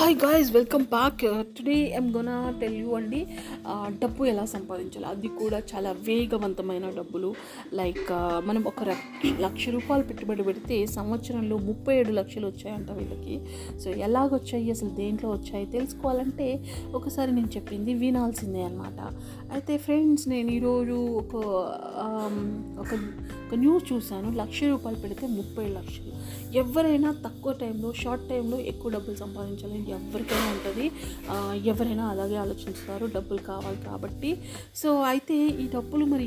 Hi guys welcome back today I'm gonna tell you అండి డబ్బు ఎలా సంపాదించాలి? అది కూడా చాలా వేగవంతమైన డబ్బులు. లైక్ మనం ఒక లక్ష రూపాయలు పెట్టుబడి పెడితే సంవత్సరంలో ముప్పై ఏడు లక్షలు వచ్చాయంట వీళ్ళకి. సో ఎలాగొచ్చాయి? అసలు దేంట్లో వచ్చాయి? తెలుసుకోవాలంటే ఒకసారి నేను చెప్పింది వినాల్సిందే అనమాట అయితే ఫ్రెండ్స్ నేను ఈరోజు ఒక ఒక ఒక న్యూస్ చూశాను. లక్ష రూపాయలు పెడితే ముప్పై లక్షలు. ఎవరైనా తక్కువ టైంలో షార్ట్ టైంలో ఎక్కువ డబ్బులు సంపాదించాలని ఎవరికైనా ఉంటుంది. ఎవరైనా అలాగే ఆలోచిస్తారు. డబ్బులు కావాలి కాబట్టి. సో అయితే ఈ డబ్బులు మరి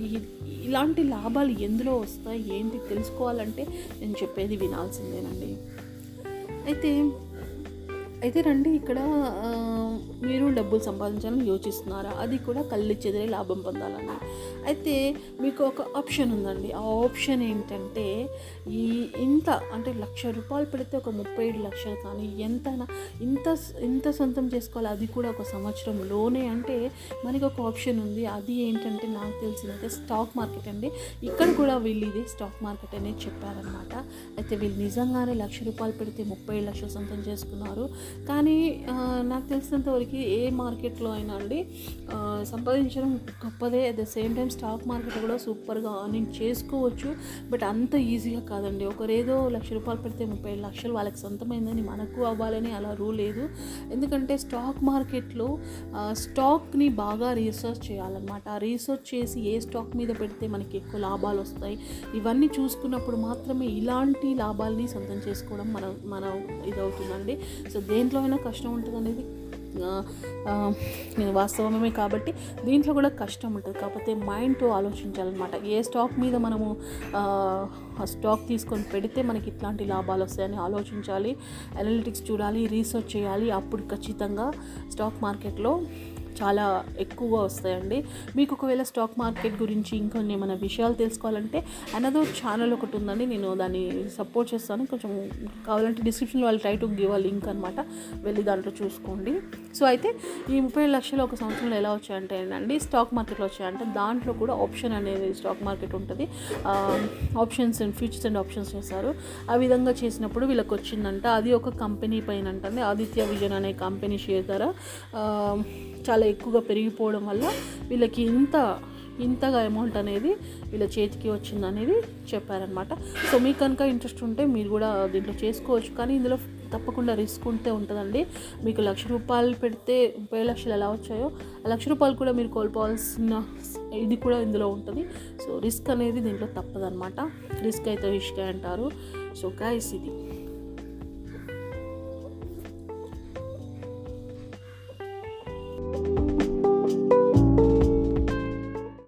ఇలాంటి లాభాలు ఎందులో వస్తాయి? ఏంటి తెలుసుకోవాలంటే నేను చెప్పేది వినాల్సిందేనండి. అయితే అయితే రండి ఇక్కడ మీరు డబ్బులు సంపాదించాలని యోచిస్తున్నారా? అది కూడా కళ్ళు చెదిరే లాభం పొందాలని అయితే మీకు ఒక ఆప్షన్ ఉందండి. ఆ ఆప్షన్ ఏంటంటే ఈ ఇంత అంటే లక్ష రూపాయలు పెడితే ఒక ముప్పై ఏడు లక్షలు కానీ ఎంత ఇంత ఇంత సొంతం చేసుకోవాలి అది కూడా ఒక సంవత్సరంలోనే అంటే మనకి ఒక ఆప్షన్ ఉంది. అది ఏంటంటే నాకు తెలిసినైతే స్టాక్ మార్కెట్ అండి. ఇక్కడ కూడా వీళ్ళు ఇదే స్టాక్ మార్కెట్ అనేది చెప్పారనమాట అయితే వీళ్ళు నిజంగానే లక్ష రూపాయలు పెడితే ముప్పై ఏడు లక్షలు సొంతం చేసుకున్నారు. కానీ నాకు తెలిసినంత వరకు ఏ మార్కెట్లో అయినా అండి సంపాదించడం గొప్పదే. At the same time stock market కూడా సూపర్గా అర్నింగ్ చేసుకోవచ్చు. బట్ అంత ఈజీగా కాదండి. ఒకరేదో లక్ష రూపాయలు పెడితే ముప్పై లక్షలు వాళ్ళకి సొంతమైందని మనకు అవ్వాలని అలా రూల్ లేదు. ఎందుకంటే స్టాక్ మార్కెట్లో స్టాక్ని బాగా రీసెర్చ్ చేయాలన్నమాట. ఆ రీసెర్చ్ చేసి ఏ స్టాక్ మీద పెడితే మనకి ఎక్కువ లాభాలు వస్తాయి. ఇవన్నీ చూసుకున్నప్పుడు మాత్రమే ఇలాంటి లాభాలని సొంతం చేసుకోవడం మన మన ఇదవుతుందండి. సో దే దేంట్లో అయినా కష్టం ఉంటుంది అనేది నేను వాస్తవమే కాబట్టి దీంట్లో కూడా కష్టం ఉంటుంది. కాకపోతే మైండ్తో ఆలోచించాలన్నమాట. ఏ స్టాక్ మీద మనము ఆ, స్టాక్ తీసుకొని పెడితే మనకి ఇట్లాంటి లాభాలు వస్తాయని ఆలోచించాలి అనలిటిక్స్ చూడాలి రీసెర్చ్ చేయాలి. అప్పుడు ఖచ్చితంగా స్టాక్ మార్కెట్లో చాలా ఎక్కువగా వస్తాయండి. మీకు ఒకవేళ స్టాక్ మార్కెట్ గురించి ఇంకొన్ని ఏమైనా విషయాలు తెలుసుకోవాలంటే అనదర్ ఛానల్ ఒకటి ఉందండి. నేను దాన్ని సపోర్ట్ చేస్తాను. కొంచెం కావాలంటే డిస్క్రిప్షన్లో వాళ్ళు ట్రై టు గివ్ ఆ లింక్ అనమాట వెళ్ళి దాంట్లో చూసుకోండి. సో అయితే ఈ ముప్పై లక్షలు ఒక సంవత్సరంలో ఎలా వచ్చాయంటే అండి స్టాక్ మార్కెట్లో వచ్చాయంటే దాంట్లో కూడా ఆప్షన్ అనేది స్టాక్ మార్కెట్ ఉంటుంది. Options and futures and options చేస్తారు ఆ విధంగా చేసినప్పుడు వీళ్ళకి వచ్చిందంట. అది ఒక కంపెనీ పైన అంటే ఆదిత్య విజన్ అనే కంపెనీ షేర్ ధర. చాలా ఎక్కువగా పెరిగిపోవడం వల్ల వీళ్ళకి ఇంత ఇంతగా అమౌంట్ అనేది వీళ్ళ చేతికి వచ్చింది అనేది చెప్పారనమాట సో మీకు కనుక ఇంట్రెస్ట్ ఉంటే మీరు కూడా దీంట్లో చేసుకోవచ్చు. కానీ ఇందులో తప్పకుండా రిస్క్ ఉంటే ఉంటుందండి. మీకు లక్ష రూపాయలు పెడితే ముప్పై లక్షలు ఎలా వచ్చాయో ఆ లక్ష రూపాయలు కూడా మీరు కోల్పోవాల్సిన ఇది కూడా ఇందులో ఉంటుంది. సో రిస్క్ అనేది దీంట్లో తప్పదనమాట రిస్క్ అయితే ఇష్క అంటారు. సో గైస్ ఇది.